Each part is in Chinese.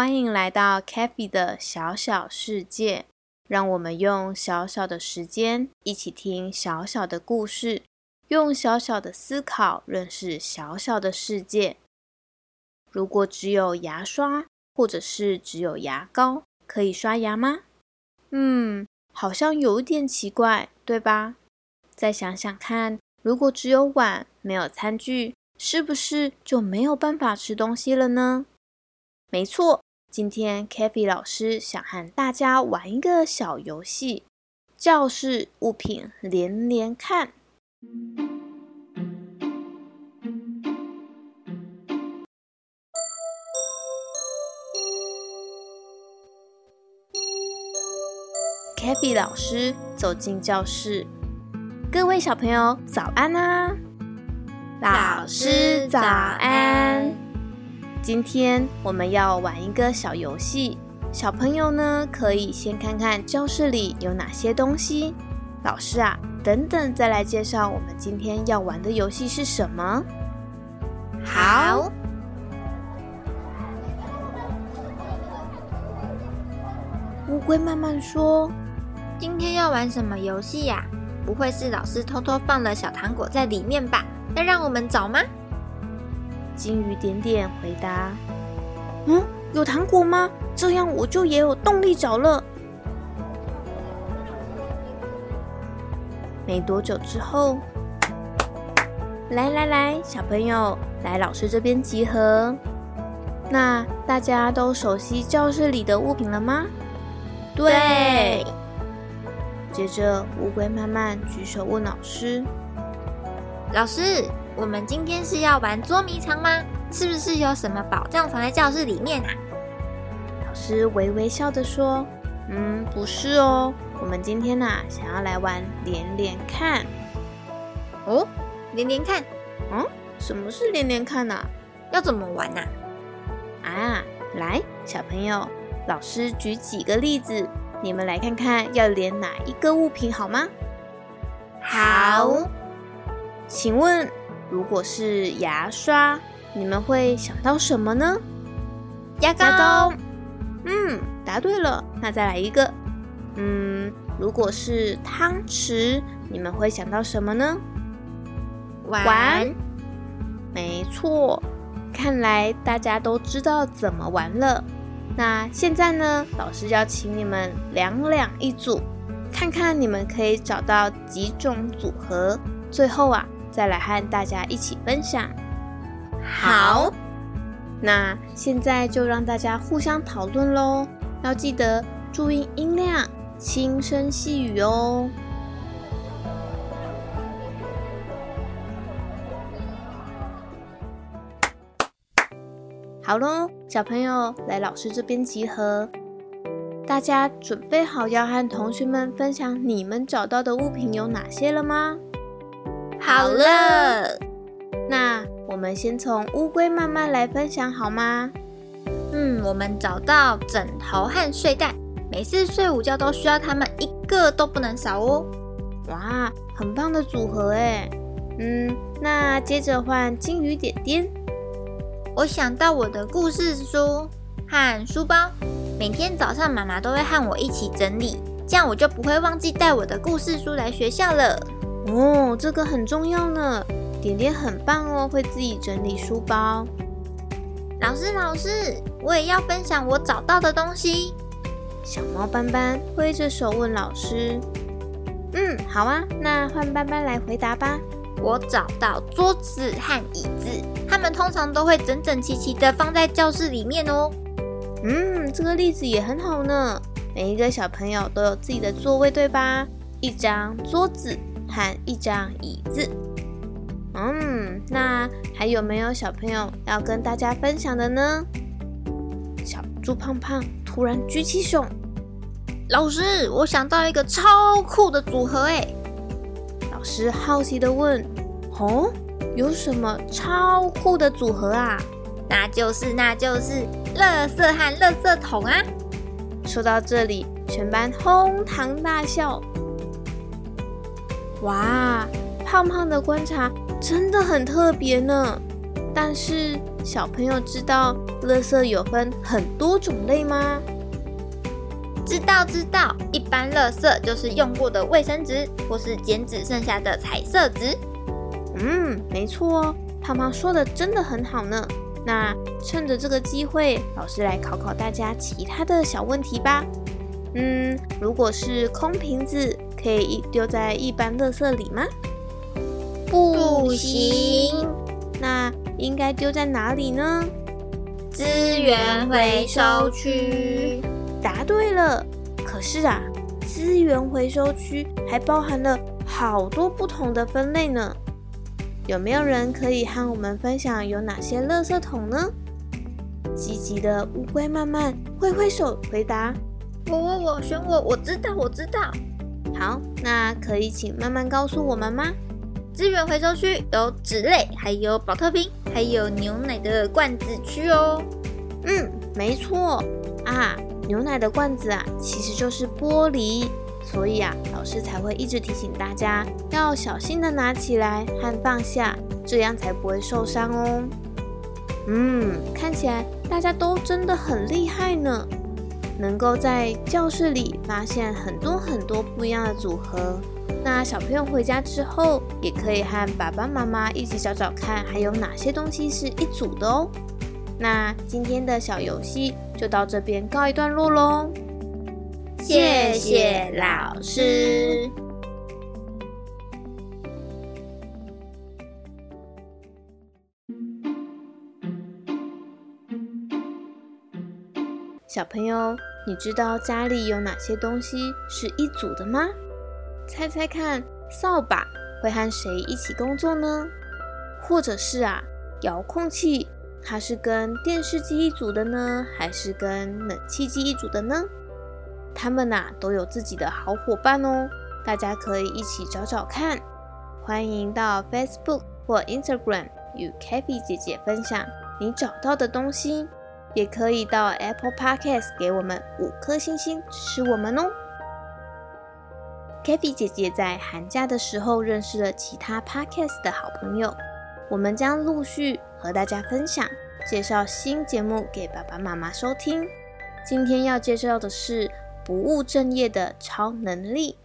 欢迎来到 k a f e 的小小世界，让我们用小小的时间一起听小小的故事，用小小的思考认识小小的世界。如果只有牙刷，或者是只有牙膏，可以刷牙吗？嗯，好像有点奇怪，对吧？再想想看，如果只有碗，没有餐具，是不是就没有办法吃东西了呢？没错。今天 k a f y 老师想和大家玩一个小游戏，教室物品连连看。k a f y 老师走进教室，各位小朋友早安啊！老师早安。今天我们要玩一个小游戏，小朋友呢可以先看看教室里有哪些东西。老师啊，等等再来介绍我们今天要玩的游戏是什么。好，乌龟慢慢说：“今天要玩什么游戏呀？不会是老师偷偷放了小糖果在里面吧？要让我们找吗？”金鱼点点回答：“嗯，有糖果吗？这样我就也有动力找了。”没多久之后，来来来，小朋友来老师这边集合。那大家都熟悉教室里的物品了吗？对。接着，乌龟慢慢举手问老师：“老师。”我们今天是要玩捉迷藏吗？是不是有什么宝藏藏在教室里面啊？老师微微笑着说：“嗯，不是哦，我们今天呐想要来玩连连看。”哦，连连看？嗯，什么是连连看呢？要怎么玩呢？啊，来，小朋友，老师举几个例子，你们来看看要连哪一个物品好吗？好，请问。如果是牙刷，你们会想到什么呢？牙膏。嗯，答对了。那再来一个。嗯，如果是汤匙，你们会想到什么呢？玩。没错。看来大家都知道怎么玩了。那现在呢？老师要请你们两两一组，看看你们可以找到几种组合。最后啊。再来和大家一起分享。好，那现在就让大家互相讨论喽。要记得注意音量，轻声细语哦。好喽，小朋友来老师这边集合。大家准备好要和同学们分享你们找到的物品有哪些了吗？好了，那我们先从乌龟慢慢来分享好吗？嗯，我们找到枕头和睡袋，每次睡午觉都需要它们，一个都不能少哦。哇，很棒的组合哎。嗯，那接着换金鱼点点。我想到我的故事书和书包，每天早上妈妈都会和我一起整理，这样我就不会忘记带我的故事书来学校了。哦，这个很重要呢。点点很棒哦，会自己整理书包。老师，老师，我也要分享我找到的东西。小猫斑斑挥着手问老师：“嗯，好啊，那换斑斑来回答吧。我找到桌子和椅子，它们通常都会整整齐齐的放在教室里面哦。嗯，这个例子也很好呢。每一个小朋友都有自己的座位，对吧？一张桌子和一张椅子。嗯，那还有没有小朋友要跟大家分享的呢？小猪胖胖突然举起手，老师，我想到一个超酷的组合哎！老师好奇的问：“哦，有什么超酷的组合啊？”那就是那就是乐色和乐色桶啊！说到这里，全班哄堂大笑。哇，胖胖的观察真的很特别呢。但是小朋友知道垃圾有分很多种类吗？知道知道，一般垃圾就是用过的卫生纸或是剪纸剩下的彩色纸。嗯，没错哦，胖胖说的真的很好呢。那趁着这个机会，老师来考考大家其他的小问题吧。嗯，如果是空瓶子，可以丢在一般垃圾里吗？不行。那应该丢在哪里呢？资源回收区。答对了。可是啊，资源回收区还包含了好多不同的分类呢。有没有人可以和我们分享有哪些垃圾桶呢？积极的乌龟慢慢挥挥手回答：“我我我选我，我知道我知道。”好，那可以请慢慢告诉我们吗？资源回收区有纸类，还有保特瓶，还有牛奶的罐子区哦。嗯，没错啊，牛奶的罐子啊，其实就是玻璃。所以啊，老师才会一直提醒大家要小心的拿起来和放下，这样才不会受伤哦。嗯，看起来大家都真的很厉害呢，能够在教室里发现很多很多不一样的组合。那小朋友回家之后，也可以和爸爸妈妈一起找找看，还有哪些东西是一组的哦。那今天的小游戏就到这边告一段落喽。谢谢老师。小朋友，你知道家里有哪些东西是一组的吗？猜猜看，扫把会和谁一起工作呢？或者是啊，遥控器它是跟电视机一组的呢，还是跟冷气机一组的呢？他们呐都有自己的好伙伴哦，大家可以一起找找看。欢迎到 Facebook 或 Instagram 与 k a t h y 姐姐分享你找到的东西，也可以到 Apple Podcast 给我们五颗星星支持我们哦。k a t h y 姐姐在寒假的时候认识了其他 Podcast 的好朋友，我们将陆续和大家分享，介绍新节目给爸爸妈妈收听。今天要介绍的是。不务正业的超能力，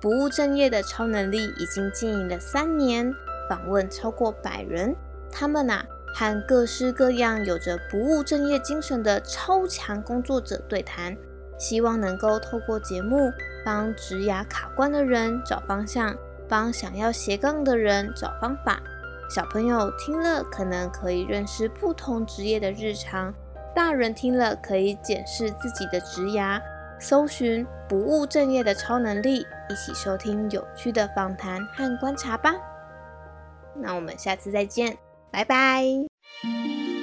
不务正业的超能力已经经营了三年，访问超过百人。他们啊，和各式各样有着不务正业精神的超强工作者对谈，希望能够透过节目帮职涯卡关的人找方向，帮想要斜杠的人找方法。小朋友听了可能可以认识不同职业的日常，大人听了可以检视自己的职涯。搜寻不务正业的超能力，一起收听有趣的访谈和观察吧。那我们下次再见，拜拜。